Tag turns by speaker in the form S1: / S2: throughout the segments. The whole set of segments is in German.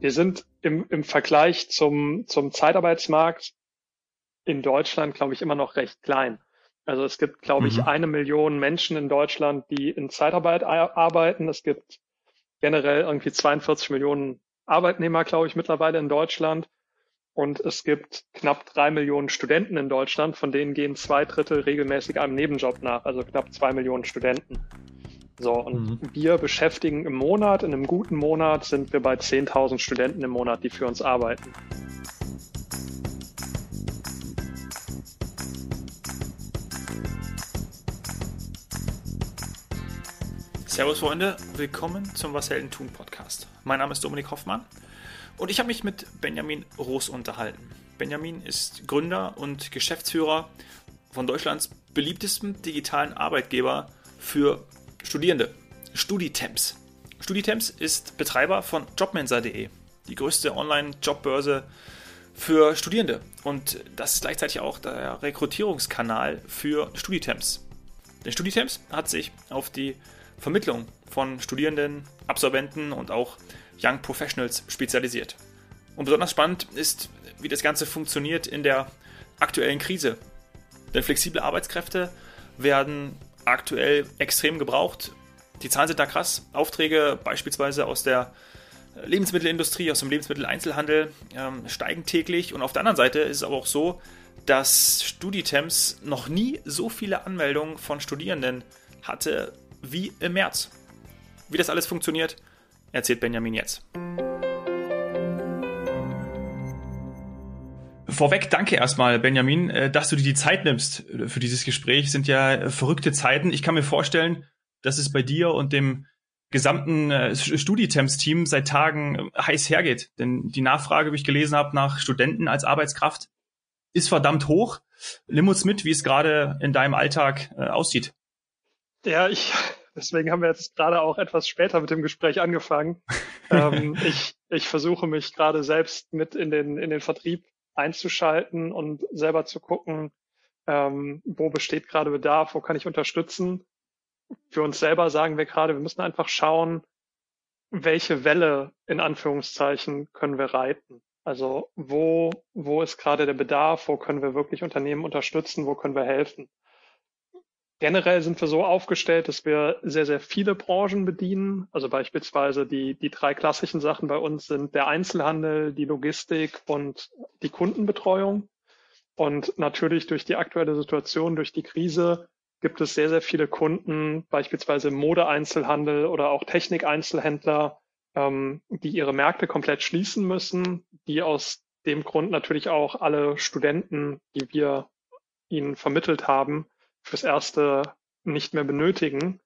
S1: wir sind im, im Vergleich zum, zum Zeitarbeitsmarkt in Deutschland, glaube ich, immer noch recht klein. Also es gibt, glaube mhm. ich, eine Million Menschen in Deutschland, die in Zeitarbeit arbeiten. Es gibt generell irgendwie 42 Millionen Arbeitnehmer, glaube ich, mittlerweile in Deutschland. Und es gibt knapp drei Millionen Studenten in Deutschland, von denen gehen zwei Drittel regelmäßig einem Nebenjob nach, also knapp zwei Millionen Studenten. So, und mhm. wir beschäftigen im Monat, in einem guten Monat sind wir bei 10.000 Studenten im Monat, die für uns arbeiten.
S2: Servus Freunde, willkommen zum Was Helden tun Podcast. Mein Name ist Dominik Hoffmann und ich habe mich mit Benjamin Roos unterhalten. Benjamin ist Gründer und Geschäftsführer von Deutschlands beliebtestem digitalen Arbeitgeber für Studierende, StudiTemps. StudiTemps ist Betreiber von Jobmensa.de, die größte Online-Jobbörse für Studierende. Und das ist gleichzeitig auch der Rekrutierungskanal für StudiTemps. Denn StudiTemps hat sich auf die Vermittlung von Studierenden, Absolventen und auch Young Professionals spezialisiert. Und besonders spannend ist, wie das Ganze funktioniert in der aktuellen Krise. Denn flexible Arbeitskräfte werden aktuell extrem gebraucht. Die Zahlen sind da krass. Aufträge beispielsweise aus der Lebensmittelindustrie, aus dem Lebensmitteleinzelhandel ähm, steigen täglich. Und auf der anderen Seite ist es aber auch so, dass Studitemps noch nie so viele Anmeldungen von Studierenden hatte wie im März. Wie das alles funktioniert, erzählt Benjamin jetzt. Vorweg danke erstmal, Benjamin, äh, dass du dir die Zeit nimmst für dieses Gespräch. Es sind ja verrückte Zeiten. Ich kann mir vorstellen, dass es bei dir und dem gesamten äh, Studitemps-Team seit Tagen äh, heiß hergeht. Denn die Nachfrage, wie ich gelesen habe, nach Studenten als Arbeitskraft ist verdammt hoch. Nimm uns mit, wie es gerade in deinem Alltag aussieht.
S1: Ja, ich, deswegen haben wir jetzt gerade auch etwas später mit dem Gespräch angefangen. ähm, ich, ich versuche mich gerade selbst mit in den, in den Vertrieb einzuschalten und selber zu gucken, ähm, wo besteht gerade Bedarf, wo kann ich unterstützen. Für uns selber sagen wir gerade, wir müssen einfach schauen, welche Welle in Anführungszeichen können wir reiten. Also wo, wo ist gerade der Bedarf, wo können wir wirklich Unternehmen unterstützen, wo können wir helfen. Generell sind wir so aufgestellt, dass wir sehr, sehr viele Branchen bedienen. Also beispielsweise die, die drei klassischen Sachen bei uns sind der Einzelhandel, die Logistik und die Kundenbetreuung. Und natürlich durch die aktuelle Situation, durch die Krise, gibt es sehr, sehr viele Kunden, beispielsweise Modeeinzelhandel oder auch Technikeinzelhändler, ähm, die ihre Märkte komplett schließen müssen, die aus dem Grund natürlich auch alle Studenten, die wir ihnen vermittelt haben, fürs Erste nicht mehr benötigen.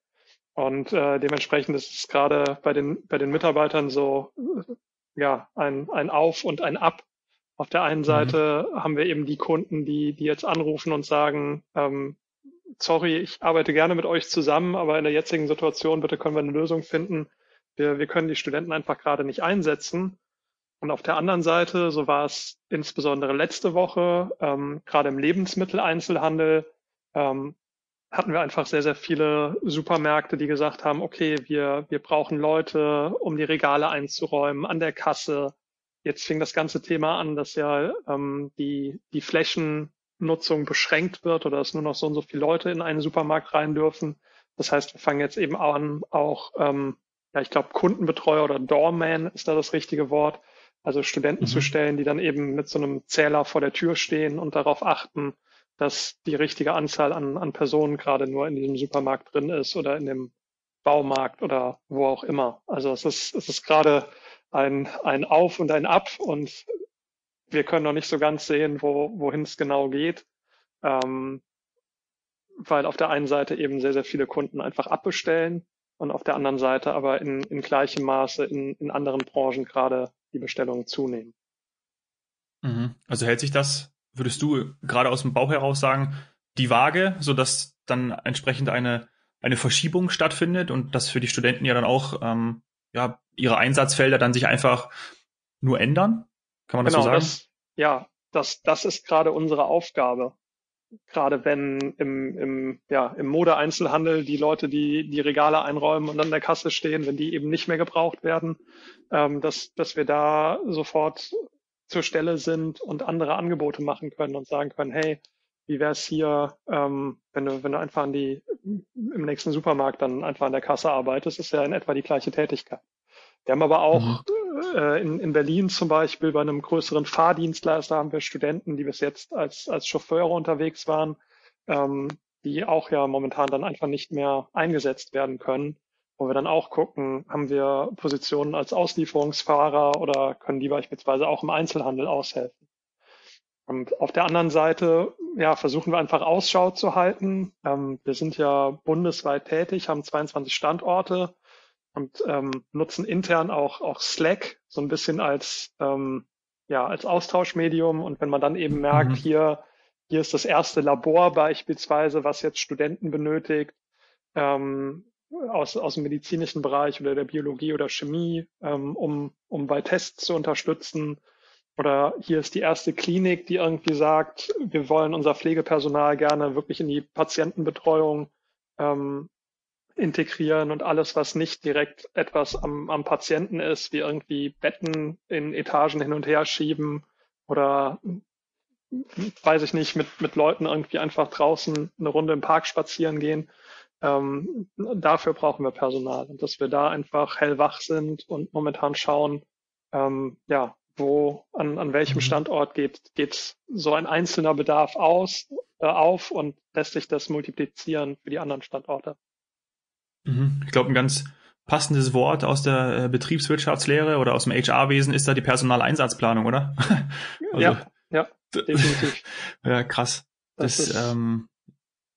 S1: Und äh, dementsprechend ist es gerade bei den, bei den Mitarbeitern so ja, ein, ein Auf und ein Ab. Auf der einen mhm. Seite mhm. haben wir eben die Kunden, die, die jetzt anrufen und sagen, ähm, sorry, ich arbeite gerne mit euch zusammen, aber in der jetzigen Situation bitte können wir eine Lösung finden. Wir, wir können die Studenten einfach gerade nicht einsetzen. Und auf der anderen Seite, so war es insbesondere letzte Woche, ähm, gerade im Lebensmitteleinzelhandel, ähm, hatten wir einfach sehr, sehr viele Supermärkte, die gesagt haben, okay, wir, wir brauchen Leute, um die Regale einzuräumen, an der Kasse. Jetzt fing das ganze Thema an, dass ja ähm, die, die Flächennutzung beschränkt wird oder dass nur noch so und so viele Leute in einen Supermarkt rein dürfen. Das heißt, wir fangen jetzt eben an, auch, ähm, ja, ich glaube, Kundenbetreuer oder Doorman ist da das richtige Wort, also Studenten mhm. zu stellen, die dann eben mit so einem Zähler vor der Tür stehen und darauf achten, dass die richtige Anzahl an, an Personen gerade nur in diesem Supermarkt drin ist oder in dem Baumarkt oder wo auch immer. Also es ist, es ist gerade ein, ein Auf und ein Ab und wir können noch nicht so ganz sehen, wo, wohin es genau geht, ähm, weil auf der einen Seite eben sehr, sehr viele Kunden einfach abbestellen und auf der anderen Seite aber in, in gleichem Maße in, in anderen Branchen gerade die Bestellungen zunehmen.
S2: Mhm. Also hält sich das würdest du gerade aus dem Bauch heraus sagen, die Waage, sodass dann entsprechend eine, eine Verschiebung stattfindet und dass für die Studenten ja dann auch ähm, ja, ihre Einsatzfelder dann sich einfach nur ändern? Kann man das genau, so sagen?
S1: Das, ja, das, das ist gerade unsere Aufgabe. gerade wenn im, im, ja, im Modeeinzelhandel die Leute, die die Regale einräumen und an der Kasse stehen, wenn die eben nicht mehr gebraucht werden, ähm, dass, dass wir da sofort zur Stelle sind und andere Angebote machen können und sagen können, hey, wie wäre es hier, ähm, wenn du, wenn du einfach an die im nächsten Supermarkt dann einfach an der Kasse arbeitest, ist ja in etwa die gleiche Tätigkeit. Wir haben aber auch mhm. äh, in, in Berlin zum Beispiel bei einem größeren Fahrdienstleister haben wir Studenten, die bis jetzt als, als Chauffeure unterwegs waren, ähm, die auch ja momentan dann einfach nicht mehr eingesetzt werden können, wo wir dann auch gucken, haben wir Positionen als Auslieferungsfahrer oder können die beispielsweise auch im Einzelhandel aushelfen. Und auf der anderen Seite, ja, versuchen wir einfach Ausschau zu halten. Ähm, wir sind ja bundesweit tätig, haben 22 Standorte und ähm, nutzen intern auch, auch Slack so ein bisschen als, ähm, ja, als Austauschmedium. Und wenn man dann eben merkt, mhm. hier, hier ist das erste Labor beispielsweise, was jetzt Studenten benötigt, ähm, aus, aus dem medizinischen Bereich oder der Biologie oder Chemie, ähm, um, um bei Tests zu unterstützen. Oder hier ist die erste Klinik, die irgendwie sagt, wir wollen unser Pflegepersonal gerne wirklich in die Patientenbetreuung ähm, integrieren und alles, was nicht direkt etwas am, am Patienten ist, wie irgendwie Betten in Etagen hin und her schieben oder weiß ich nicht, mit, mit Leuten irgendwie einfach draußen eine Runde im Park spazieren gehen. Ähm, dafür brauchen wir Personal und dass wir da einfach hellwach sind und momentan schauen, ähm, ja, wo, an, an welchem mhm. Standort geht, geht so ein einzelner Bedarf aus, äh, auf und lässt sich das multiplizieren für die anderen Standorte.
S2: Mhm. Ich glaube, ein ganz passendes Wort aus der äh, Betriebswirtschaftslehre oder aus dem HR-Wesen ist da die Personaleinsatzplanung, oder?
S1: also, ja, ja, definitiv.
S2: ja, krass.
S1: Das, das ist, ähm,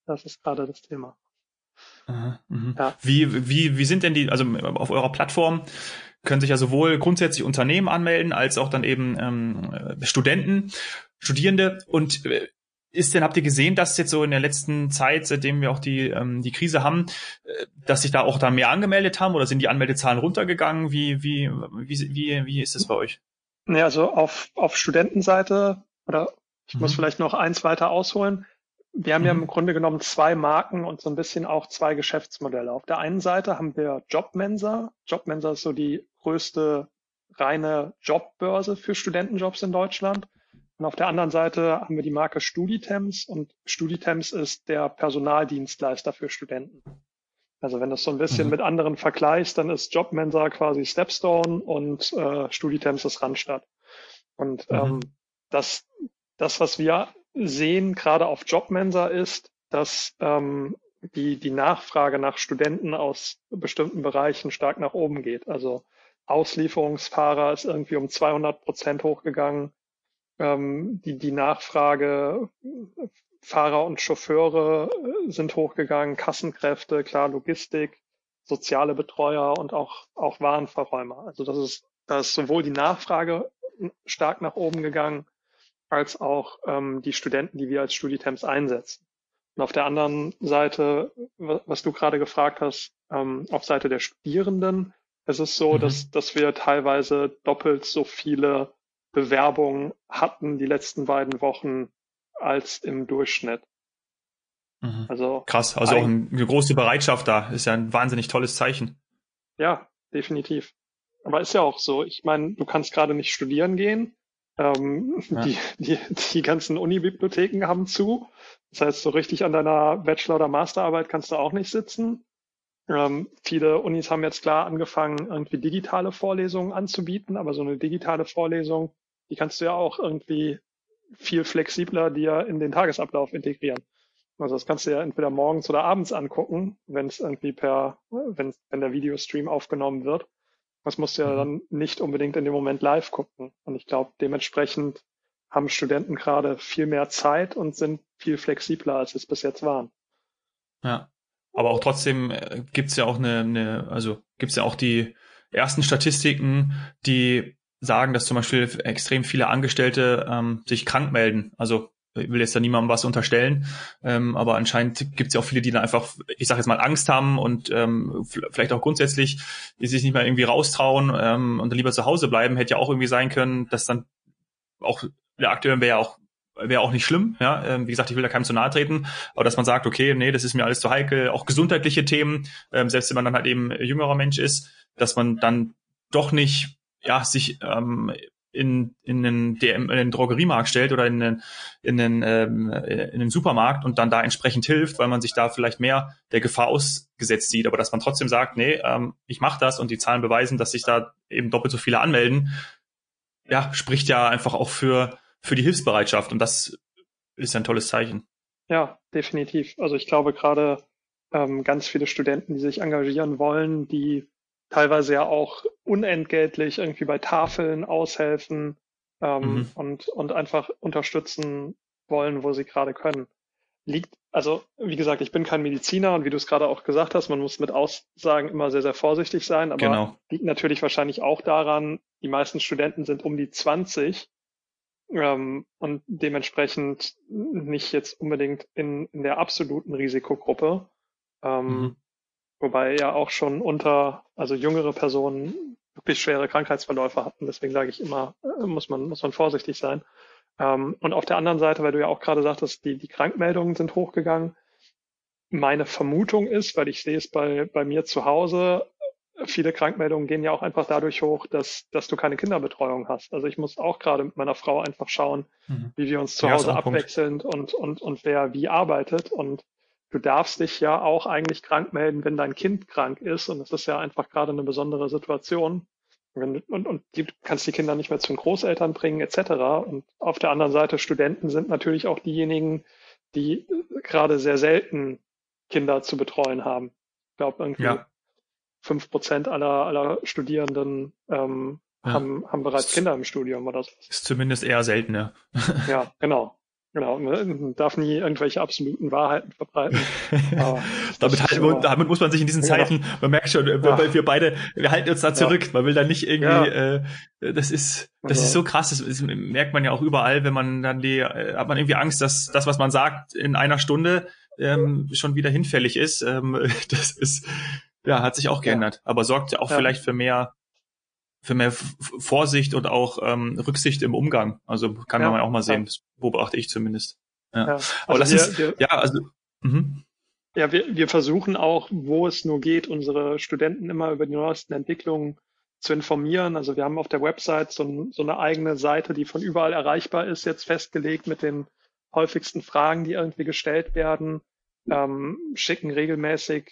S1: das ist gerade das Thema.
S2: Aha, mhm. ja. Wie, wie, wie sind denn die, also auf eurer Plattform können sich ja sowohl grundsätzlich Unternehmen anmelden, als auch dann eben ähm, Studenten, Studierende. Und äh, ist denn, habt ihr gesehen, dass jetzt so in der letzten Zeit, seitdem wir auch die, ähm, die Krise haben, äh, dass sich da auch da mehr angemeldet haben oder sind die Anmeldezahlen runtergegangen? Wie, wie, wie, wie, wie ist das bei euch?
S1: Nee, also auf, auf Studentenseite oder ich mhm. muss vielleicht noch eins weiter ausholen. Wir haben mhm. ja im Grunde genommen zwei Marken und so ein bisschen auch zwei Geschäftsmodelle. Auf der einen Seite haben wir Jobmensa. Jobmensa ist so die größte reine Jobbörse für Studentenjobs in Deutschland. Und auf der anderen Seite haben wir die Marke Studitems und Studitems ist der Personaldienstleister für Studenten. Also wenn du das so ein bisschen mhm. mit anderen vergleichst, dann ist Jobmensa quasi Stepstone und äh, Studitems ist Randstadt. Und mhm. ähm, das, das, was wir sehen, gerade auf Jobmensa, ist, dass ähm, die, die Nachfrage nach Studenten aus bestimmten Bereichen stark nach oben geht. Also Auslieferungsfahrer ist irgendwie um 200 Prozent hochgegangen ähm, die, die Nachfrage Fahrer und Chauffeure äh, sind hochgegangen, Kassenkräfte, klar, Logistik, soziale Betreuer und auch, auch Warenverräumer. Also das ist, da ist sowohl die Nachfrage stark nach oben gegangen, als auch ähm, die Studenten, die wir als Studitems einsetzen. Und auf der anderen Seite, was du gerade gefragt hast, ähm, auf Seite der Studierenden, es ist so, mhm. dass, dass wir teilweise doppelt so viele Bewerbungen hatten die letzten beiden Wochen als im Durchschnitt.
S2: Mhm. Also krass, also auch eine große Bereitschaft da, ist ja ein wahnsinnig tolles Zeichen.
S1: Ja, definitiv. Aber ist ja auch so. Ich meine, du kannst gerade nicht studieren gehen. Ähm, ja. die, die, die ganzen Unibibliotheken haben zu. Das heißt, so richtig an deiner Bachelor- oder Masterarbeit kannst du auch nicht sitzen. Ähm, viele Unis haben jetzt klar angefangen, irgendwie digitale Vorlesungen anzubieten, aber so eine digitale Vorlesung die kannst du ja auch irgendwie viel flexibler dir in den Tagesablauf integrieren. Also das kannst du ja entweder morgens oder abends angucken, wenn es irgendwie per, wenn, wenn der Videostream aufgenommen wird. Das musst du ja mhm. dann nicht unbedingt in dem Moment live gucken. Und ich glaube, dementsprechend haben Studenten gerade viel mehr Zeit und sind viel flexibler, als es bis jetzt waren.
S2: Ja. Aber auch trotzdem äh, gibt's ja auch eine, eine also gibt's ja auch die ersten Statistiken, die sagen, dass zum Beispiel extrem viele Angestellte ähm, sich krank melden. Also ich will jetzt da niemandem was unterstellen, ähm, aber anscheinend gibt es ja auch viele, die dann einfach, ich sage jetzt mal, Angst haben und ähm, vielleicht auch grundsätzlich die sich nicht mehr irgendwie raustrauen ähm, und dann lieber zu Hause bleiben. Hätte ja auch irgendwie sein können, dass dann auch der aktuell wäre ja auch wäre auch nicht schlimm, ja. Ähm, wie gesagt, ich will da keinem zu nahe treten, aber dass man sagt, okay, nee, das ist mir alles zu heikel, auch gesundheitliche Themen, ähm, selbst wenn man dann halt eben jüngerer Mensch ist, dass man dann doch nicht, ja, sich ähm, in, in den DM, in den Drogeriemarkt stellt oder in den, in den, ähm, in den Supermarkt und dann da entsprechend hilft, weil man sich da vielleicht mehr der Gefahr ausgesetzt sieht, aber dass man trotzdem sagt, nee, ähm, ich mache das und die Zahlen beweisen, dass sich da eben doppelt so viele anmelden, ja, spricht ja einfach auch für für die Hilfsbereitschaft und das ist ein tolles Zeichen.
S1: Ja, definitiv. Also ich glaube gerade ähm, ganz viele Studenten, die sich engagieren wollen, die teilweise ja auch unentgeltlich irgendwie bei Tafeln aushelfen ähm, mhm. und, und einfach unterstützen wollen, wo sie gerade können. Liegt, also wie gesagt, ich bin kein Mediziner und wie du es gerade auch gesagt hast, man muss mit Aussagen immer sehr, sehr vorsichtig sein, aber genau. liegt natürlich wahrscheinlich auch daran, die meisten Studenten sind um die 20 ähm, und dementsprechend nicht jetzt unbedingt in, in der absoluten Risikogruppe. Ähm, mhm. Wobei ja auch schon unter, also jüngere Personen wirklich schwere Krankheitsverläufe hatten. Deswegen sage ich immer, äh, muss man, muss man vorsichtig sein. Ähm, und auf der anderen Seite, weil du ja auch gerade sagtest, die, die Krankmeldungen sind hochgegangen. Meine Vermutung ist, weil ich sehe es bei, bei mir zu Hause, viele Krankmeldungen gehen ja auch einfach dadurch hoch, dass, dass du keine Kinderbetreuung hast. Also ich muss auch gerade mit meiner Frau einfach schauen, mhm. wie wir uns zu ja, Hause abwechseln und, und, und wer wie arbeitet. Und du darfst dich ja auch eigentlich krank melden, wenn dein Kind krank ist. Und das ist ja einfach gerade eine besondere Situation. Wenn, und, und du kannst die Kinder nicht mehr zu den Großeltern bringen, etc. Und auf der anderen Seite, Studenten sind natürlich auch diejenigen, die gerade sehr selten Kinder zu betreuen haben. Ich glaube, irgendwie ja fünf Prozent aller, aller Studierenden ähm, ja. haben, haben bereits Kinder im Studium oder so.
S2: Ist zumindest eher seltener.
S1: ja, genau. Genau, man darf nie irgendwelche absoluten Wahrheiten verbreiten.
S2: damit, halt, immer, damit muss man sich in diesen Zeiten, ja. man merkt schon, ja. wir beide, wir halten uns da zurück. Ja. Man will da nicht irgendwie, äh, das ist, das ist so krass, das, das, merkt man ja auch überall, wenn man dann die, äh, hat man irgendwie Angst, dass das, was man sagt, in einer Stunde ähm, schon wieder hinfällig ist. Ähm, das ist, ja, hat sich auch geändert, aber sorgt ja auch vielleicht für mehr für mehr Vorsicht und auch ähm, Rücksicht im Umgang. Also kann ja. man auch mal sehen, das beobachte ich zumindest. Ja. Also aber das wir, ist, wir, ja, also
S1: mhm. Ja, wir, wir versuchen auch, wo es nur geht, unsere Studenten immer über die neuesten Entwicklungen zu informieren. Also wir haben auf der Website so, so eine eigene Seite, die von überall erreichbar ist, jetzt festgelegt mit den häufigsten Fragen, die irgendwie gestellt werden, ähm, schicken regelmäßig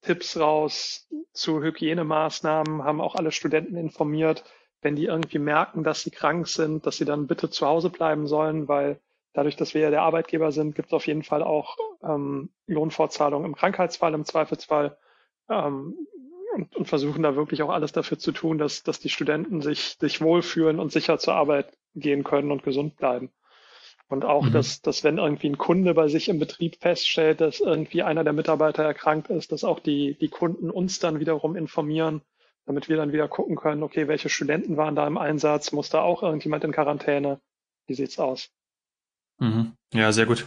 S1: Tipps raus zu Hygienemaßnahmen, haben auch alle Studenten informiert, wenn die irgendwie merken, dass sie krank sind, dass sie dann bitte zu Hause bleiben sollen, weil dadurch, dass wir ja der Arbeitgeber sind, gibt es auf jeden Fall auch ähm, Lohnfortzahlung im Krankheitsfall, im Zweifelsfall ähm, und, und, versuchen da wirklich auch alles dafür zu tun, dass, dass die Studenten sich, sich wohlfühlen und sicher zur Arbeit gehen können und gesund bleiben. Und auch, mhm. dass, dass wenn irgendwie ein Kunde bei sich im Betrieb feststellt, dass irgendwie einer der Mitarbeiter erkrankt ist, dass auch die, die Kunden uns dann wiederum informieren, damit wir dann wieder gucken können, okay, welche Studenten waren da im Einsatz, muss da auch irgendjemand in Quarantäne? Wie sieht's aus?
S2: Mhm. Ja, sehr gut.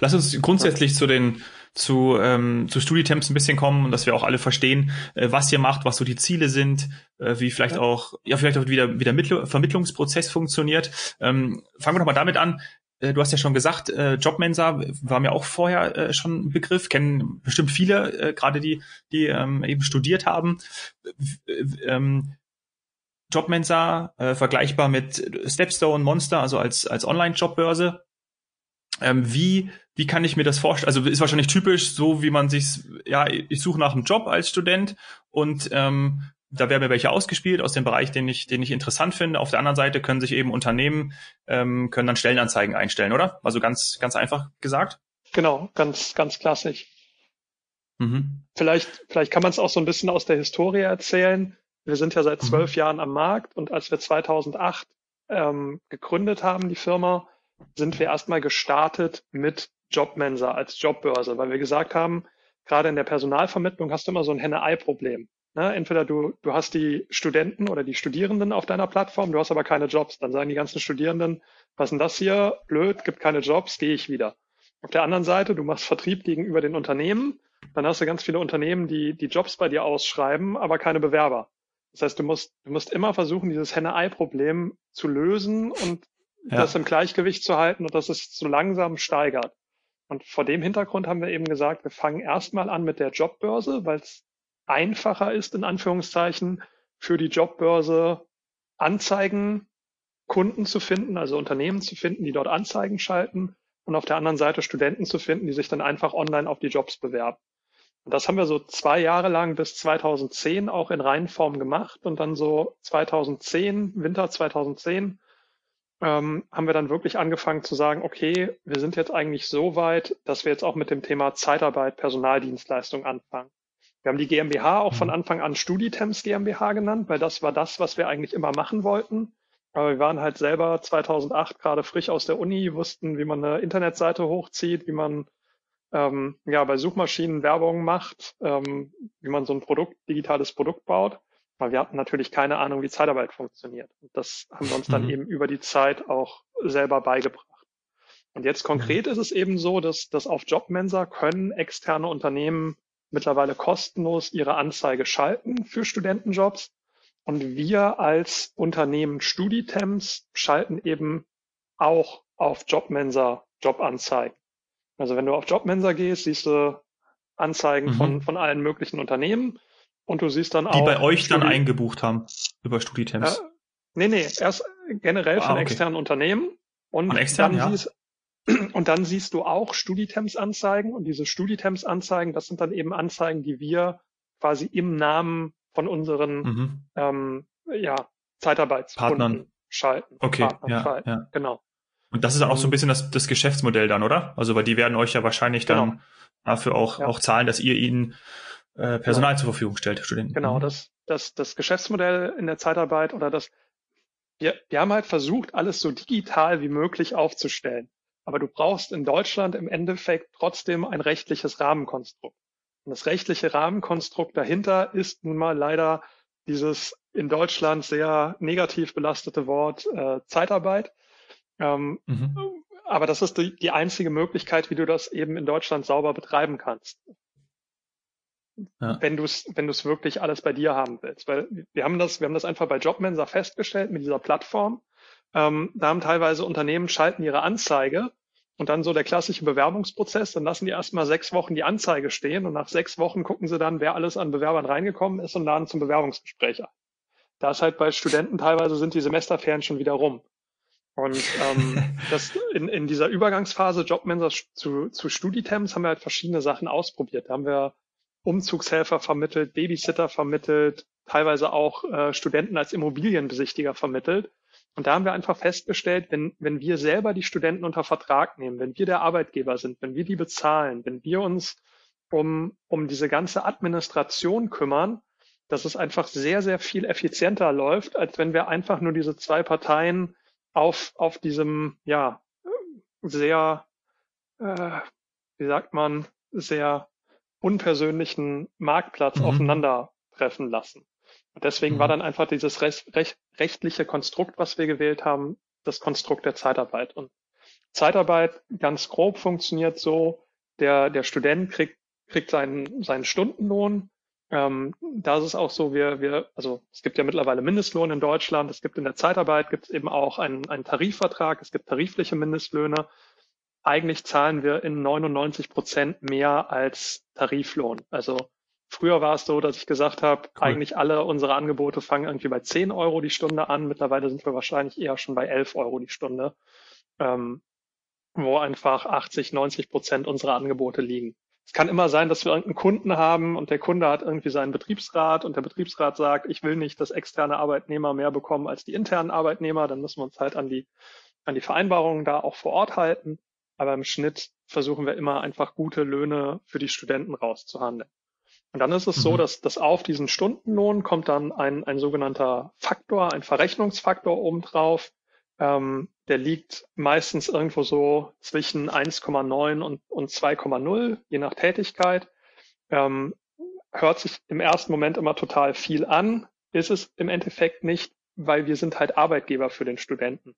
S2: Lass uns grundsätzlich ja. zu den zu, ähm, zu Studietemps ein bisschen kommen und dass wir auch alle verstehen, äh, was ihr macht, was so die Ziele sind, äh, wie vielleicht ja. auch, ja, vielleicht auch wieder, wieder Mittl Vermittlungsprozess funktioniert. Ähm, fangen wir doch mal damit an. Äh, du hast ja schon gesagt, äh, Jobmensa war mir auch vorher äh, schon ein Begriff, kennen bestimmt viele, äh, gerade die, die ähm, eben studiert haben. Ähm, Jobmensa äh, vergleichbar mit Stepstone, Monster, also als, als Online-Jobbörse. Ähm, wie, wie kann ich mir das vorstellen? Also ist wahrscheinlich typisch, so wie man sich, ja, ich suche nach einem Job als Student und ähm, da werden mir welche ausgespielt aus dem Bereich, den ich, den ich interessant finde. Auf der anderen Seite können sich eben Unternehmen, ähm, können dann Stellenanzeigen einstellen, oder? Also ganz, ganz einfach gesagt.
S1: Genau, ganz, ganz klassisch. Mhm. Vielleicht, vielleicht kann man es auch so ein bisschen aus der Historie erzählen. Wir sind ja seit mhm. zwölf mhm. Jahren am Markt und als wir 2008 ähm, gegründet haben, die Firma, sind wir erstmal gestartet mit Jobmensa als Jobbörse, weil wir gesagt haben, gerade in der Personalvermittlung hast du immer so ein Henne-Ei-Problem. Ne? Entweder du, du hast die Studenten oder die Studierenden auf deiner Plattform, du hast aber keine Jobs. Dann sagen die ganzen Studierenden, was ist denn das hier? Blöd, gibt keine Jobs, gehe ich wieder. Auf der anderen Seite, du machst Vertrieb gegenüber den Unternehmen, dann hast du ganz viele Unternehmen, die die Jobs bei dir ausschreiben, aber keine Bewerber. Das heißt, du musst, du musst immer versuchen, dieses Henne-Ei-Problem zu lösen und ja. das im Gleichgewicht zu halten und dass es so langsam steigert. Und vor dem Hintergrund haben wir eben gesagt, wir fangen erstmal an mit der Jobbörse, weil es einfacher ist, in Anführungszeichen, für die Jobbörse Anzeigen Kunden zu finden, also Unternehmen zu finden, die dort Anzeigen schalten und auf der anderen Seite Studenten zu finden, die sich dann einfach online auf die Jobs bewerben. Und das haben wir so zwei Jahre lang bis 2010 auch in Reihenform gemacht und dann so 2010, Winter 2010, ähm, haben wir dann wirklich angefangen zu sagen, okay, wir sind jetzt eigentlich so weit, dass wir jetzt auch mit dem Thema Zeitarbeit, Personaldienstleistung anfangen. Wir haben die GmbH auch von mhm. Anfang an Studitems GmbH genannt, weil das war das, was wir eigentlich immer machen wollten. Aber wir waren halt selber 2008 gerade frisch aus der Uni, wussten, wie man eine Internetseite hochzieht, wie man ähm, ja bei Suchmaschinen Werbung macht, ähm, wie man so ein Produkt, digitales Produkt baut. Aber wir hatten natürlich keine Ahnung, wie Zeitarbeit funktioniert. Und das haben wir uns dann mhm. eben über die Zeit auch selber beigebracht. Und jetzt konkret mhm. ist es eben so, dass, dass auf Jobmensa können externe Unternehmen mittlerweile kostenlos ihre Anzeige schalten für Studentenjobs. Und wir als Unternehmen Studitemps schalten eben auch auf Jobmensa Jobanzeigen. Also wenn du auf Jobmensa gehst, siehst du Anzeigen mhm. von, von allen möglichen Unternehmen und du siehst dann
S2: auch. Die bei euch Studi dann eingebucht haben über Studitemps.
S1: Äh, nee, nee, erst generell ah, von okay. externen Unternehmen. Und von extern, dann ja. siehst, und dann siehst du auch Studitemps-Anzeigen und diese Studitemps-Anzeigen, das sind dann eben Anzeigen, die wir quasi im Namen von unseren mhm. ähm, ja, Zeitarbeitspartnern schalten.
S2: Okay, Partnern ja, schalten. ja.
S1: Genau.
S2: Und das ist auch so ein ähm, bisschen das, das Geschäftsmodell dann, oder? Also, weil die werden euch ja wahrscheinlich dann genau. dafür auch, ja. auch zahlen, dass ihr ihnen äh, Personal ja. zur Verfügung stellt, Studenten.
S1: Genau, mhm. das, das, das Geschäftsmodell in der Zeitarbeit oder das, wir, wir haben halt versucht, alles so digital wie möglich aufzustellen. Aber du brauchst in Deutschland im Endeffekt trotzdem ein rechtliches Rahmenkonstrukt. Und das rechtliche Rahmenkonstrukt dahinter ist nun mal leider dieses in Deutschland sehr negativ belastete Wort äh, Zeitarbeit. Ähm, mhm. Aber das ist die, die einzige Möglichkeit, wie du das eben in Deutschland sauber betreiben kannst. Ja. Wenn du es wenn du's wirklich alles bei dir haben willst. Weil wir haben das, wir haben das einfach bei Jobmensa festgestellt mit dieser Plattform. Ähm, da haben teilweise Unternehmen schalten ihre Anzeige und dann so der klassische Bewerbungsprozess, dann lassen die erstmal sechs Wochen die Anzeige stehen und nach sechs Wochen gucken sie dann, wer alles an Bewerbern reingekommen ist und laden zum Bewerbungsgespräch ein. Da ist halt bei Studenten teilweise sind die Semesterferien schon wieder rum. Und ähm, das in, in dieser Übergangsphase Jobmensa zu, zu Studitemps haben wir halt verschiedene Sachen ausprobiert. Da haben wir Umzugshelfer vermittelt, Babysitter vermittelt, teilweise auch äh, Studenten als Immobilienbesichtiger vermittelt. Und da haben wir einfach festgestellt, wenn, wenn wir selber die Studenten unter Vertrag nehmen, wenn wir der Arbeitgeber sind, wenn wir die bezahlen, wenn wir uns um, um diese ganze Administration kümmern, dass es einfach sehr, sehr viel effizienter läuft, als wenn wir einfach nur diese zwei Parteien auf, auf diesem, ja, sehr, äh, wie sagt man, sehr unpersönlichen Marktplatz mhm. aufeinandertreffen lassen. Und deswegen mhm. war dann einfach dieses recht, recht, rechtliche Konstrukt, was wir gewählt haben, das Konstrukt der Zeitarbeit. Und Zeitarbeit ganz grob funktioniert so, der, der Student kriegt, kriegt seinen, seinen Stundenlohn. Ähm, da ist es auch so, wir, wir, also es gibt ja mittlerweile Mindestlohn in Deutschland, es gibt in der Zeitarbeit gibt es eben auch einen, einen Tarifvertrag, es gibt tarifliche Mindestlöhne. Eigentlich zahlen wir in 99 Prozent mehr als Tariflohn. Also Früher war es so, dass ich gesagt habe, cool. eigentlich alle unsere Angebote fangen irgendwie bei 10 Euro die Stunde an. Mittlerweile sind wir wahrscheinlich eher schon bei 11 Euro die Stunde, ähm, wo einfach 80, 90 Prozent unserer Angebote liegen. Es kann immer sein, dass wir irgendeinen Kunden haben und der Kunde hat irgendwie seinen Betriebsrat und der Betriebsrat sagt, ich will nicht, dass externe Arbeitnehmer mehr bekommen als die internen Arbeitnehmer. Dann müssen wir uns halt an die, an die Vereinbarungen da auch vor Ort halten. Aber im Schnitt versuchen wir immer einfach gute Löhne für die Studenten rauszuhandeln. Und dann ist es mhm. so, dass, dass auf diesen Stundenlohn kommt dann ein, ein sogenannter Faktor, ein Verrechnungsfaktor obendrauf. Ähm, der liegt meistens irgendwo so zwischen 1,9 und, und 2,0, je nach Tätigkeit. Ähm, hört sich im ersten Moment immer total viel an, ist es im Endeffekt nicht, weil wir sind halt Arbeitgeber für den Studenten.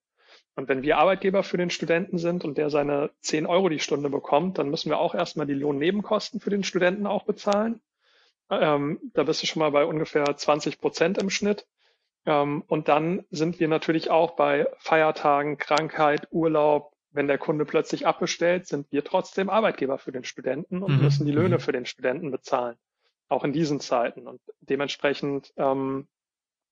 S1: Und wenn wir Arbeitgeber für den Studenten sind und der seine 10 Euro die Stunde bekommt, dann müssen wir auch erstmal die Lohnnebenkosten für den Studenten auch bezahlen. Ähm, da bist du schon mal bei ungefähr 20 Prozent im Schnitt. Ähm, und dann sind wir natürlich auch bei Feiertagen, Krankheit, Urlaub, wenn der Kunde plötzlich abbestellt, sind wir trotzdem Arbeitgeber für den Studenten und mhm. müssen die Löhne mhm. für den Studenten bezahlen. Auch in diesen Zeiten. Und dementsprechend ähm,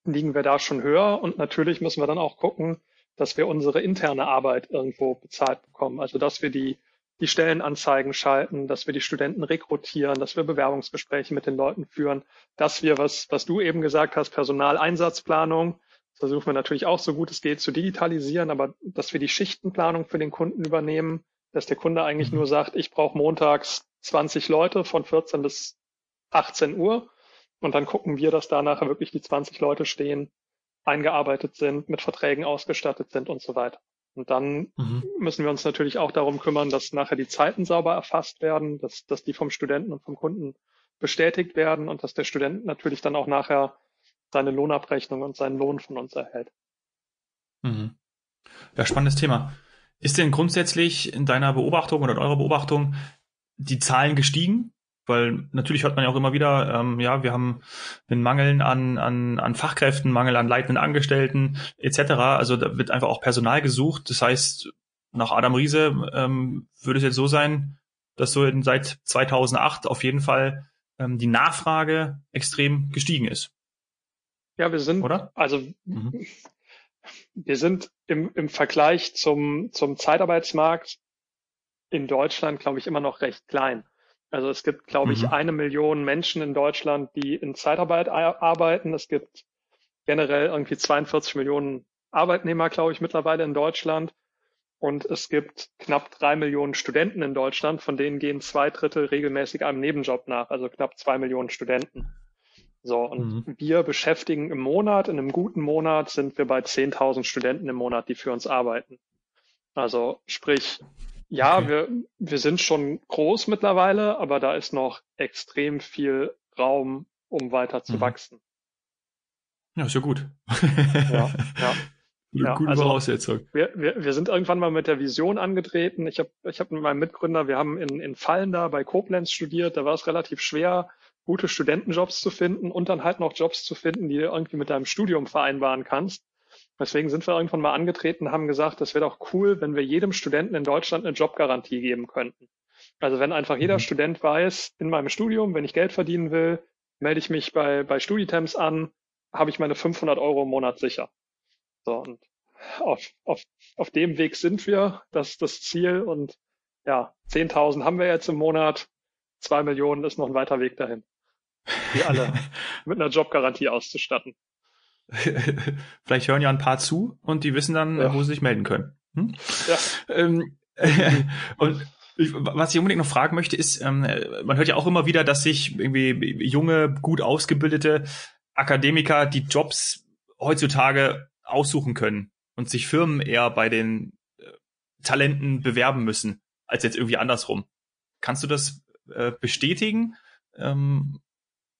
S1: liegen wir da schon höher. Und natürlich müssen wir dann auch gucken, dass wir unsere interne Arbeit irgendwo bezahlt bekommen. Also dass wir die, die Stellenanzeigen schalten, dass wir die Studenten rekrutieren, dass wir Bewerbungsgespräche mit den Leuten führen, dass wir, was, was du eben gesagt hast, Personaleinsatzplanung, versuchen wir natürlich auch so gut es geht zu digitalisieren, aber dass wir die Schichtenplanung für den Kunden übernehmen, dass der Kunde eigentlich mhm. nur sagt, ich brauche montags 20 Leute von 14 bis 18 Uhr und dann gucken wir, dass da nachher wirklich die 20 Leute stehen, eingearbeitet sind, mit Verträgen ausgestattet sind und so weiter. Und dann mhm. müssen wir uns natürlich auch darum kümmern, dass nachher die Zeiten sauber erfasst werden, dass, dass die vom Studenten und vom Kunden bestätigt werden und dass der Student natürlich dann auch nachher seine Lohnabrechnung und seinen Lohn von uns erhält.
S2: Mhm. Ja, spannendes Thema. Ist denn grundsätzlich in deiner Beobachtung oder in eurer Beobachtung die Zahlen gestiegen? Weil natürlich hört man ja auch immer wieder, ähm, ja, wir haben einen Mangel an, an, an Fachkräften, Mangel an leitenden Angestellten etc. Also da wird einfach auch Personal gesucht. Das heißt, nach Adam Riese ähm, würde es jetzt so sein, dass so in, seit 2008 auf jeden Fall ähm, die Nachfrage extrem gestiegen ist.
S1: Ja, wir sind, oder? Also mhm. wir sind im, im Vergleich zum, zum Zeitarbeitsmarkt in Deutschland, glaube ich, immer noch recht klein. Also es gibt, glaube mhm. ich, eine Million Menschen in Deutschland, die in Zeitarbeit arbeiten. Es gibt generell irgendwie 42 Millionen Arbeitnehmer, glaube ich, mittlerweile in Deutschland. Und es gibt knapp drei Millionen Studenten in Deutschland, von denen gehen zwei Drittel regelmäßig einem Nebenjob nach, also knapp zwei Millionen Studenten. So, und mhm. wir beschäftigen im Monat, in einem guten Monat sind wir bei 10.000 Studenten im Monat, die für uns arbeiten. Also sprich, ja, okay. wir, wir sind schon groß mittlerweile, aber da ist noch extrem viel Raum, um weiter zu mhm. wachsen.
S2: Ja, ist ja gut.
S1: ja, ja.
S2: Ja, Gute also Voraussetzung.
S1: Wir, wir, wir sind irgendwann mal mit der Vision angetreten. Ich habe ich hab mit meinem Mitgründer, wir haben in, in Fallen da bei Koblenz studiert, da war es relativ schwer, gute Studentenjobs zu finden und dann halt noch Jobs zu finden, die du irgendwie mit deinem Studium vereinbaren kannst. Deswegen sind wir irgendwann mal angetreten und haben gesagt, das wäre doch cool, wenn wir jedem Studenten in Deutschland eine Jobgarantie geben könnten. Also wenn einfach jeder mhm. Student weiß, in meinem Studium, wenn ich Geld verdienen will, melde ich mich bei, bei Studitemps an, habe ich meine 500 Euro im Monat sicher. So, und auf, auf, auf dem Weg sind wir. Das ist das Ziel. Und ja, 10.000 haben wir jetzt im Monat. Zwei Millionen ist noch ein weiter Weg dahin die alle mit einer Jobgarantie auszustatten.
S2: Vielleicht hören ja ein paar zu und die wissen dann, ja. wo sie sich melden können. Hm? Ja. Ähm, und was ich unbedingt noch fragen möchte, ist, ähm, man hört ja auch immer wieder, dass sich irgendwie junge, gut ausgebildete Akademiker die Jobs heutzutage aussuchen können und sich Firmen eher bei den äh, Talenten bewerben müssen, als jetzt irgendwie andersrum. Kannst du das äh, bestätigen? Ähm,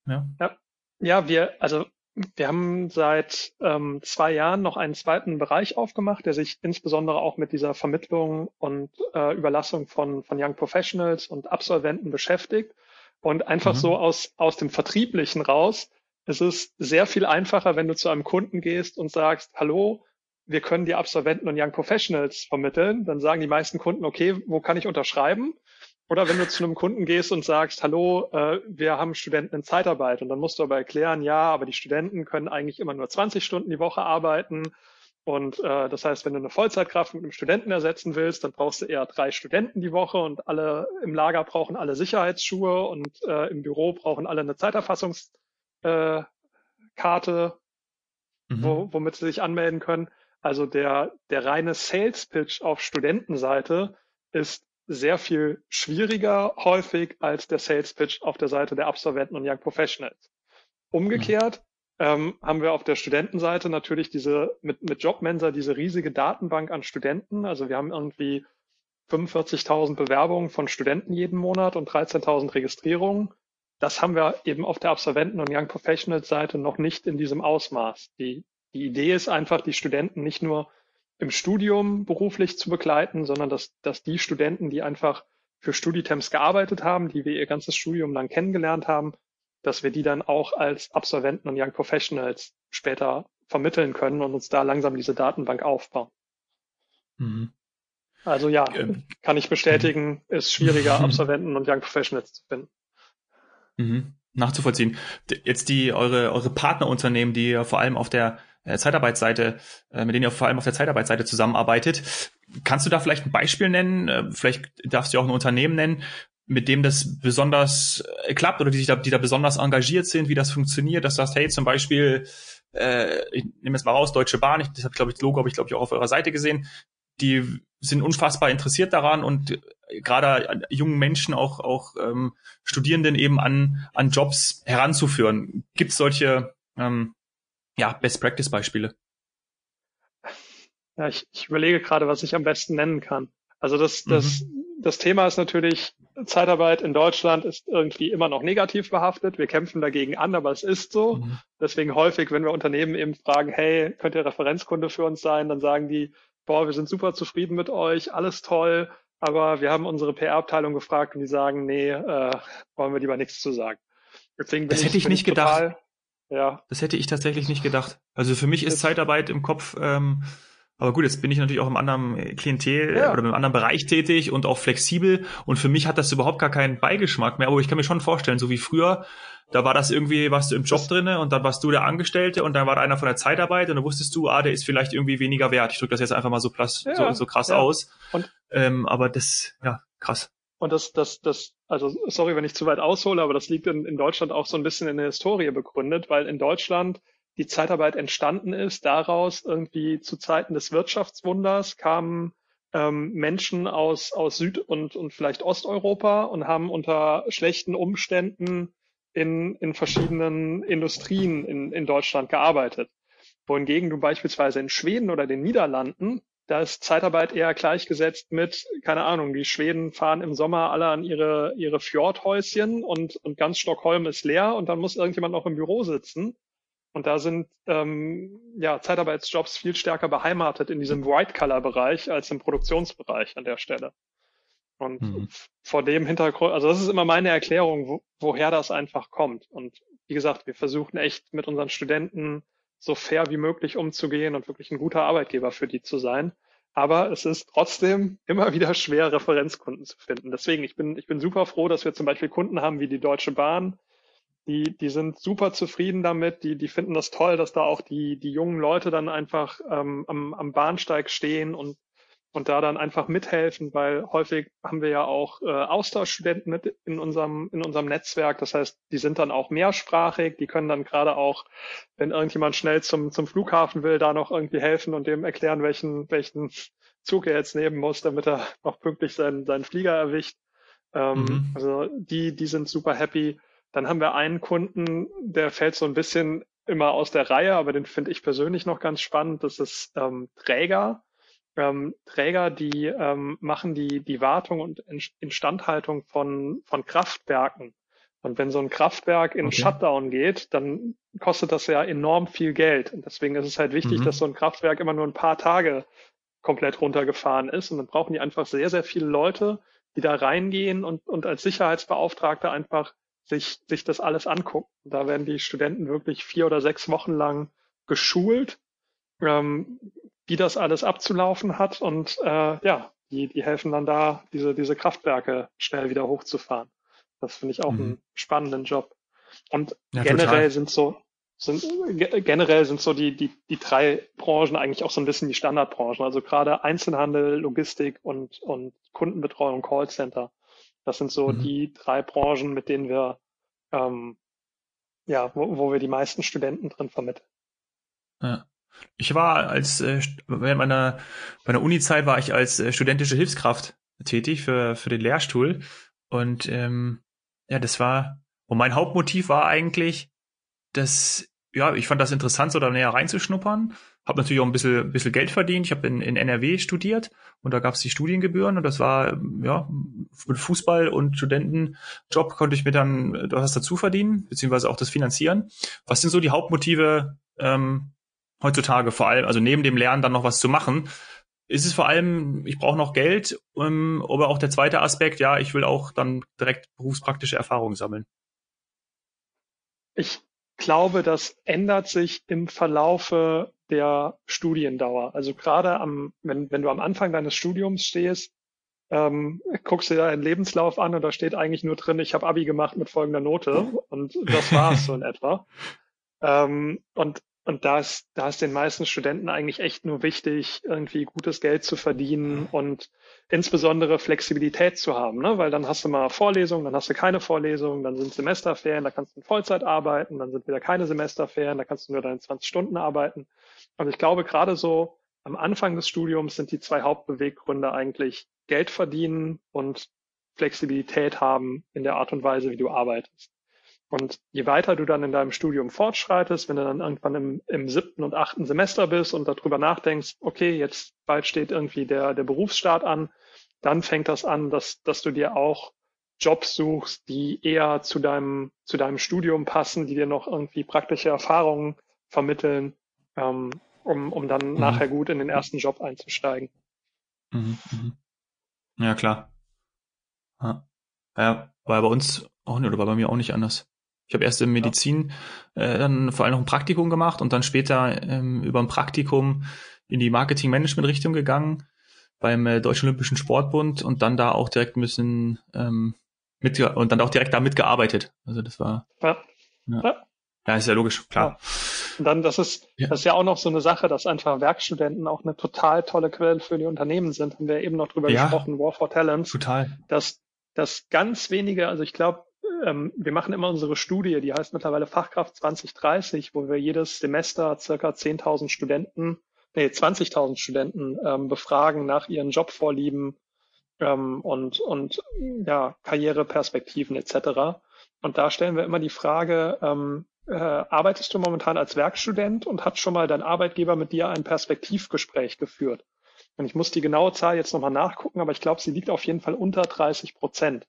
S1: ja. ja. Ja, wir, also wir haben seit ähm, zwei Jahren noch einen zweiten Bereich aufgemacht, der sich insbesondere auch mit dieser Vermittlung und äh, Überlassung von, von Young Professionals und Absolventen beschäftigt. Und einfach mhm. so aus, aus dem Vertrieblichen raus, es ist sehr viel einfacher, wenn du zu einem Kunden gehst und sagst, hallo, wir können die Absolventen und Young Professionals vermitteln. Dann sagen die meisten Kunden, okay, wo kann ich unterschreiben? Oder wenn du zu einem Kunden gehst und sagst, hallo, äh, wir haben Studenten in Zeitarbeit und dann musst du aber erklären, ja, aber die Studenten können eigentlich immer nur 20 Stunden die Woche arbeiten. Und äh, das heißt, wenn du eine Vollzeitkraft mit einem Studenten ersetzen willst, dann brauchst du eher drei Studenten die Woche und alle im Lager brauchen alle Sicherheitsschuhe und äh, im Büro brauchen alle eine Zeiterfassungskarte, äh, mhm. wo, womit sie sich anmelden können. Also der, der reine Sales Pitch auf Studentenseite ist sehr viel schwieriger häufig als der Sales Pitch auf der Seite der Absolventen und Young Professionals. Umgekehrt ähm, haben wir auf der Studentenseite natürlich diese mit, mit Jobmensa diese riesige Datenbank an Studenten. Also wir haben irgendwie 45.000 Bewerbungen von Studenten jeden Monat und 13.000 Registrierungen. Das haben wir eben auf der Absolventen- und Young Professionals Seite noch nicht in diesem Ausmaß. Die, die Idee ist einfach, die Studenten nicht nur im Studium beruflich zu begleiten, sondern dass, dass die Studenten, die einfach für Studitemps gearbeitet haben, die wir ihr ganzes Studium lang kennengelernt haben, dass wir die dann auch als Absolventen und Young Professionals später vermitteln können und uns da langsam diese Datenbank aufbauen. Mhm. Also ja, ähm, kann ich bestätigen, ist schwieriger, Absolventen und Young Professionals zu finden.
S2: Mhm. Nachzuvollziehen. Jetzt die eure eure Partnerunternehmen, die ihr vor allem auf der äh, Zeitarbeitsseite, äh, mit denen ihr vor allem auf der Zeitarbeitsseite zusammenarbeitet, kannst du da vielleicht ein Beispiel nennen? Äh, vielleicht darfst du auch ein Unternehmen nennen, mit dem das besonders klappt oder die sich da, die da besonders engagiert sind, wie das funktioniert, dass du sagst, hey, zum Beispiel, äh, ich nehme jetzt mal raus, Deutsche Bahn, ich, das habe glaube ich, das Logo habe ich, glaube ich, auch auf eurer Seite gesehen, die sind unfassbar interessiert daran und gerade jungen Menschen, auch, auch ähm, Studierenden eben an, an Jobs heranzuführen. Gibt es solche ähm, ja, Best-Practice-Beispiele?
S1: Ja, ich, ich überlege gerade, was ich am besten nennen kann. Also das, das, mhm. das Thema ist natürlich, Zeitarbeit in Deutschland ist irgendwie immer noch negativ behaftet. Wir kämpfen dagegen an, aber es ist so. Mhm. Deswegen häufig, wenn wir Unternehmen eben fragen, hey, könnt ihr Referenzkunde für uns sein, dann sagen die, boah, wir sind super zufrieden mit euch, alles toll, aber wir haben unsere PR-Abteilung gefragt und die sagen, nee, äh, wollen wir lieber nichts zu sagen.
S2: Deswegen das hätte ich, ich nicht gedacht. Total, ja. Das hätte ich tatsächlich nicht gedacht. Also für mich ist Zeitarbeit im Kopf ähm, aber gut, jetzt bin ich natürlich auch im anderen Klientel ja. oder im anderen Bereich tätig und auch flexibel. Und für mich hat das überhaupt gar keinen Beigeschmack mehr. Aber ich kann mir schon vorstellen, so wie früher, da war das irgendwie, warst du im Job drinne und dann warst du der Angestellte und dann war da einer von der Zeitarbeit und dann wusstest du, ah, der ist vielleicht irgendwie weniger wert. Ich drücke das jetzt einfach mal so, plus, ja, so, so krass ja. aus. Und, ähm, aber das, ja, krass.
S1: Und das, das, das, also sorry, wenn ich zu weit aushole, aber das liegt in, in Deutschland auch so ein bisschen in der Historie begründet, weil in Deutschland die Zeitarbeit entstanden ist. Daraus irgendwie zu Zeiten des Wirtschaftswunders kamen ähm, Menschen aus, aus Süd- und, und vielleicht Osteuropa und haben unter schlechten Umständen in, in verschiedenen Industrien in, in Deutschland gearbeitet. Wohingegen du beispielsweise in Schweden oder den Niederlanden, da ist Zeitarbeit eher gleichgesetzt mit, keine Ahnung, die Schweden fahren im Sommer alle an ihre, ihre Fjordhäuschen und, und ganz Stockholm ist leer und dann muss irgendjemand noch im Büro sitzen. Und da sind ähm, ja, Zeitarbeitsjobs viel stärker beheimatet in diesem White-Color-Bereich als im Produktionsbereich an der Stelle. Und mhm. vor dem Hintergrund, also das ist immer meine Erklärung, wo, woher das einfach kommt. Und wie gesagt, wir versuchen echt mit unseren Studenten so fair wie möglich umzugehen und wirklich ein guter Arbeitgeber für die zu sein. Aber es ist trotzdem immer wieder schwer, Referenzkunden zu finden. Deswegen, ich bin, ich bin super froh, dass wir zum Beispiel Kunden haben wie die Deutsche Bahn, die, die sind super zufrieden damit, die, die finden das toll, dass da auch die, die jungen Leute dann einfach ähm, am, am Bahnsteig stehen und, und da dann einfach mithelfen, weil häufig haben wir ja auch äh, Austauschstudenten mit in unserem, in unserem Netzwerk. Das heißt, die sind dann auch mehrsprachig, die können dann gerade auch, wenn irgendjemand schnell zum, zum Flughafen will, da noch irgendwie helfen und dem erklären, welchen, welchen Zug er jetzt nehmen muss, damit er noch pünktlich seinen, seinen Flieger erwischt. Ähm, mhm. Also die, die sind super happy. Dann haben wir einen Kunden, der fällt so ein bisschen immer aus der Reihe, aber den finde ich persönlich noch ganz spannend. Das ist ähm, Träger. Ähm, Träger, die ähm, machen die, die Wartung und Instandhaltung von, von Kraftwerken. Und wenn so ein Kraftwerk in okay. Shutdown geht, dann kostet das ja enorm viel Geld. Und deswegen ist es halt wichtig, mhm. dass so ein Kraftwerk immer nur ein paar Tage komplett runtergefahren ist. Und dann brauchen die einfach sehr, sehr viele Leute, die da reingehen und, und als Sicherheitsbeauftragte einfach sich, sich das alles angucken. Da werden die Studenten wirklich vier oder sechs Wochen lang geschult, ähm, wie das alles abzulaufen hat und äh, ja, die, die helfen dann da, diese, diese Kraftwerke schnell wieder hochzufahren. Das finde ich auch mhm. einen spannenden Job. Und ja, generell total. sind so, sind, generell sind so die, die, die drei Branchen eigentlich auch so ein bisschen die Standardbranchen. Also gerade Einzelhandel, Logistik und, und Kundenbetreuung, Callcenter. Das sind so mhm. die drei Branchen, mit denen wir, ähm, ja, wo, wo wir die meisten Studenten drin vermitteln.
S2: Ja. Ich war als äh, während meiner meiner Uni-Zeit war ich als äh, studentische Hilfskraft tätig für für den Lehrstuhl und ähm, ja, das war und mein Hauptmotiv war eigentlich, dass ja, ich fand das interessant, so da näher reinzuschnuppern habe natürlich auch ein bisschen, bisschen Geld verdient. Ich habe in, in NRW studiert und da gab es die Studiengebühren und das war, ja, mit Fußball und Studentenjob konnte ich mir dann was dazu verdienen, beziehungsweise auch das finanzieren. Was sind so die Hauptmotive ähm, heutzutage vor allem, also neben dem Lernen dann noch was zu machen? Ist es vor allem, ich brauche noch Geld, ähm, aber auch der zweite Aspekt, ja, ich will auch dann direkt berufspraktische Erfahrungen sammeln.
S1: ich glaube, das ändert sich im Verlaufe der Studiendauer. Also gerade am, wenn, wenn du am Anfang deines Studiums stehst, ähm, guckst du dir deinen Lebenslauf an und da steht eigentlich nur drin, ich habe Abi gemacht mit folgender Note und das war es so in etwa. Ähm, und und da ist, da ist den meisten Studenten eigentlich echt nur wichtig, irgendwie gutes Geld zu verdienen und insbesondere Flexibilität zu haben, ne? weil dann hast du mal Vorlesungen, dann hast du keine Vorlesungen, dann sind Semesterferien, da kannst du in Vollzeit arbeiten, dann sind wieder keine Semesterferien, da kannst du nur deine 20 Stunden arbeiten. Also ich glaube, gerade so am Anfang des Studiums sind die zwei Hauptbeweggründe eigentlich Geld verdienen und Flexibilität haben in der Art und Weise, wie du arbeitest. Und je weiter du dann in deinem Studium fortschreitest, wenn du dann irgendwann im, im siebten und achten Semester bist und darüber nachdenkst, okay, jetzt bald steht irgendwie der, der Berufsstart an, dann fängt das an, dass, dass du dir auch Jobs suchst, die eher zu deinem, zu deinem Studium passen, die dir noch irgendwie praktische Erfahrungen vermitteln, ähm, um, um dann mhm. nachher gut in den ersten Job einzusteigen.
S2: Mhm, mhm. Ja, klar. Ja. ja, war bei uns auch nicht, oder war bei mir auch nicht anders. Ich habe erst in Medizin äh, dann vor allem noch ein Praktikum gemacht und dann später ähm, über ein Praktikum in die Marketing-Management-Richtung gegangen beim äh, Deutschen Olympischen Sportbund und dann da auch direkt ein bisschen ähm, mit und dann auch direkt da mitgearbeitet. Also das war ja. Ja, ja ist ja logisch, klar. Ja.
S1: Und dann, das ist, ja. das ist ja auch noch so eine Sache, dass einfach Werkstudenten auch eine total tolle Quelle für die Unternehmen sind. Haben wir eben noch drüber ja, gesprochen, War for Talents.
S2: Total.
S1: Dass, dass ganz wenige, also ich glaube, ähm, wir machen immer unsere Studie, die heißt mittlerweile Fachkraft 2030, wo wir jedes Semester circa 10.000 Studenten, nee, 20.000 Studenten ähm, befragen nach ihren Jobvorlieben ähm, und, und ja, Karriereperspektiven etc. Und da stellen wir immer die Frage, ähm, äh, arbeitest du momentan als Werkstudent und hat schon mal dein Arbeitgeber mit dir ein Perspektivgespräch geführt? Und ich muss die genaue Zahl jetzt nochmal nachgucken, aber ich glaube, sie liegt auf jeden Fall unter 30 Prozent.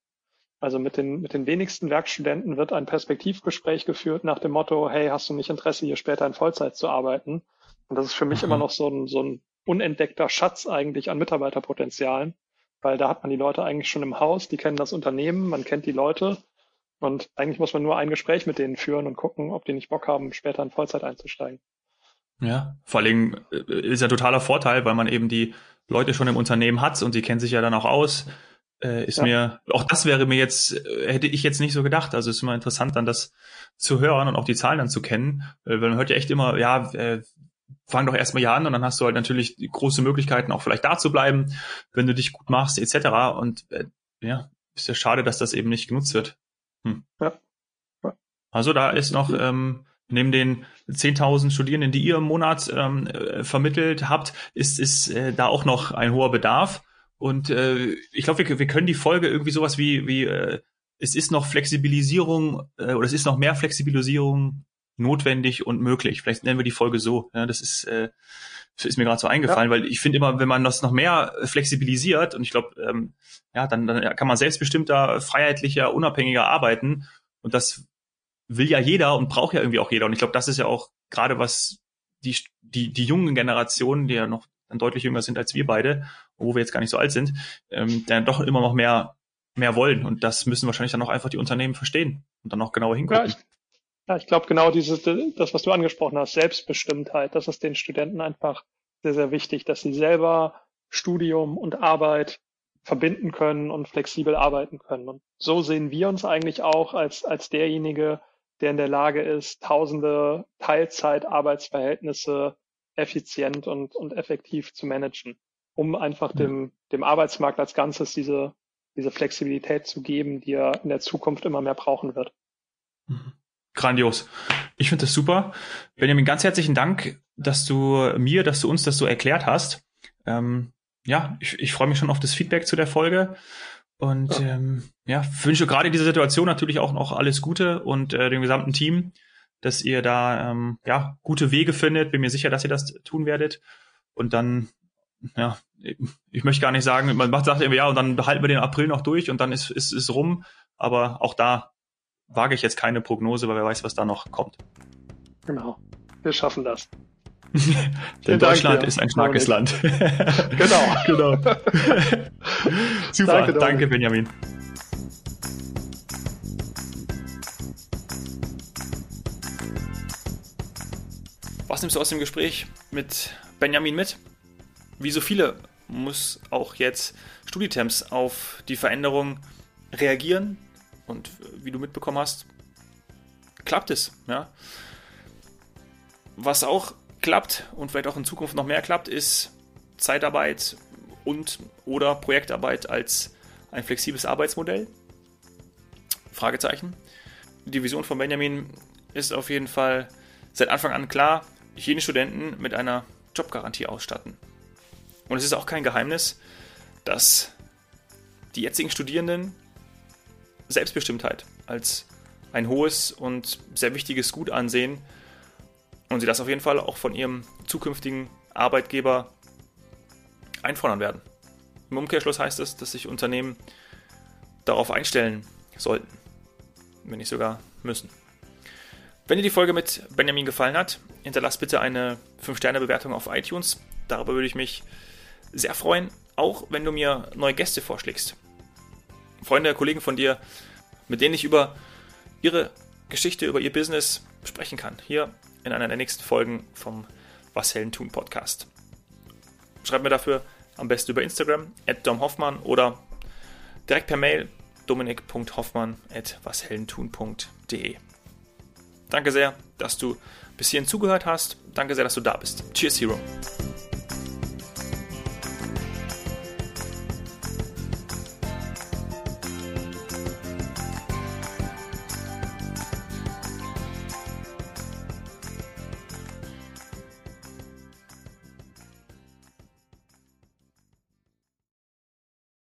S1: Also mit den, mit den wenigsten Werkstudenten wird ein Perspektivgespräch geführt nach dem Motto, hey, hast du nicht Interesse, hier später in Vollzeit zu arbeiten? Und das ist für mich mhm. immer noch so ein, so ein unentdeckter Schatz eigentlich an Mitarbeiterpotenzialen, weil da hat man die Leute eigentlich schon im Haus, die kennen das Unternehmen, man kennt die Leute und eigentlich muss man nur ein Gespräch mit denen führen und gucken, ob die nicht Bock haben, später in Vollzeit einzusteigen.
S2: Ja, vor allem äh, ist ja totaler Vorteil, weil man eben die Leute schon im Unternehmen hat und die kennen sich ja dann auch aus äh, ist ja. mir, auch das wäre mir jetzt, äh, hätte ich jetzt nicht so gedacht. Also ist immer interessant, dann das zu hören und auch die Zahlen dann zu kennen. Äh, weil man hört ja echt immer, ja, äh, fang doch erstmal hier an und dann hast du halt natürlich große Möglichkeiten, auch vielleicht da zu bleiben, wenn du dich gut machst, etc. Und äh, ja, ist ja schade, dass das eben nicht genutzt wird. Hm. Ja. ja. Also da ist noch ähm, neben den 10.000 Studierenden, die ihr im Monat ähm, äh, vermittelt habt, ist, ist äh, da auch noch ein hoher Bedarf. Und äh, ich glaube, wir, wir können die Folge irgendwie sowas wie, wie äh, es ist noch Flexibilisierung äh, oder es ist noch mehr Flexibilisierung notwendig und möglich. Vielleicht nennen wir die Folge so. Ja, das ist, äh, ist mir gerade so eingefallen, ja. weil ich finde immer, wenn man das noch mehr flexibilisiert und ich glaube, ähm, ja, dann, dann kann man selbstbestimmter, freiheitlicher, unabhängiger arbeiten und das will ja jeder und braucht ja irgendwie auch jeder und ich glaube, das ist ja auch gerade was die die die jungen Generationen, die ja noch dann deutlich jünger sind als wir beide, wo wir jetzt gar nicht so alt sind, ähm, dann doch immer noch mehr, mehr wollen. Und das müssen wahrscheinlich dann auch einfach die Unternehmen verstehen und dann auch genauer hingucken.
S1: Ja, ich, ja, ich glaube genau dieses, das, was du angesprochen hast, Selbstbestimmtheit, das ist den Studenten einfach sehr, sehr wichtig, dass sie selber Studium und Arbeit verbinden können und flexibel arbeiten können. Und so sehen wir uns eigentlich auch als, als derjenige, der in der Lage ist, tausende Teilzeitarbeitsverhältnisse effizient und, und effektiv zu managen, um einfach dem, dem Arbeitsmarkt als Ganzes diese, diese Flexibilität zu geben, die er in der Zukunft immer mehr brauchen wird.
S2: Mhm. Grandios. Ich finde das super. Benjamin, ganz herzlichen Dank, dass du mir, dass du uns das so erklärt hast. Ähm, ja, ich, ich freue mich schon auf das Feedback zu der Folge. Und ja, ähm, ja wünsche gerade in dieser Situation natürlich auch noch alles Gute und äh, dem gesamten Team dass ihr da ähm, ja gute Wege findet. Bin mir sicher, dass ihr das tun werdet. Und dann, ja, ich möchte gar nicht sagen, man macht sagt irgendwie, ja, und dann behalten wir den April noch durch und dann ist ist es rum. Aber auch da wage ich jetzt keine Prognose, weil wer weiß, was da noch kommt.
S1: Genau, wir schaffen das.
S2: Denn Deutschland Dank, ist ein starkes Land.
S1: genau. genau.
S2: Super, danke, danke Benjamin. Was nimmst du aus dem Gespräch mit Benjamin mit? Wie so viele muss auch jetzt Studitemps auf die Veränderung reagieren. Und wie du mitbekommen hast, klappt es. Ja? Was auch klappt und vielleicht auch in Zukunft noch mehr klappt, ist Zeitarbeit und oder Projektarbeit als ein flexibles Arbeitsmodell. Fragezeichen. Die Vision von Benjamin ist auf jeden Fall seit Anfang an klar, jene Studenten mit einer Jobgarantie ausstatten. Und es ist auch kein Geheimnis, dass die jetzigen Studierenden Selbstbestimmtheit als ein hohes und sehr wichtiges Gut ansehen und sie das auf jeden Fall auch von ihrem zukünftigen Arbeitgeber einfordern werden. Im Umkehrschluss heißt es, dass sich Unternehmen darauf einstellen sollten, wenn nicht sogar müssen. Wenn dir die Folge mit Benjamin gefallen hat, hinterlass bitte eine 5-Sterne-Bewertung auf iTunes. Darüber würde ich mich sehr freuen, auch wenn du mir neue Gäste vorschlägst. Freunde, Kollegen von dir, mit denen ich über ihre Geschichte, über ihr Business sprechen kann. Hier in einer der nächsten Folgen vom Was Hellen tun Podcast. Schreib mir dafür am besten über Instagram, at domhoffmann oder direkt per Mail dominik.hoffmann at washellentun.de. Danke sehr, dass du bis hierhin zugehört hast. Danke sehr, dass du da bist. Cheers, Hero.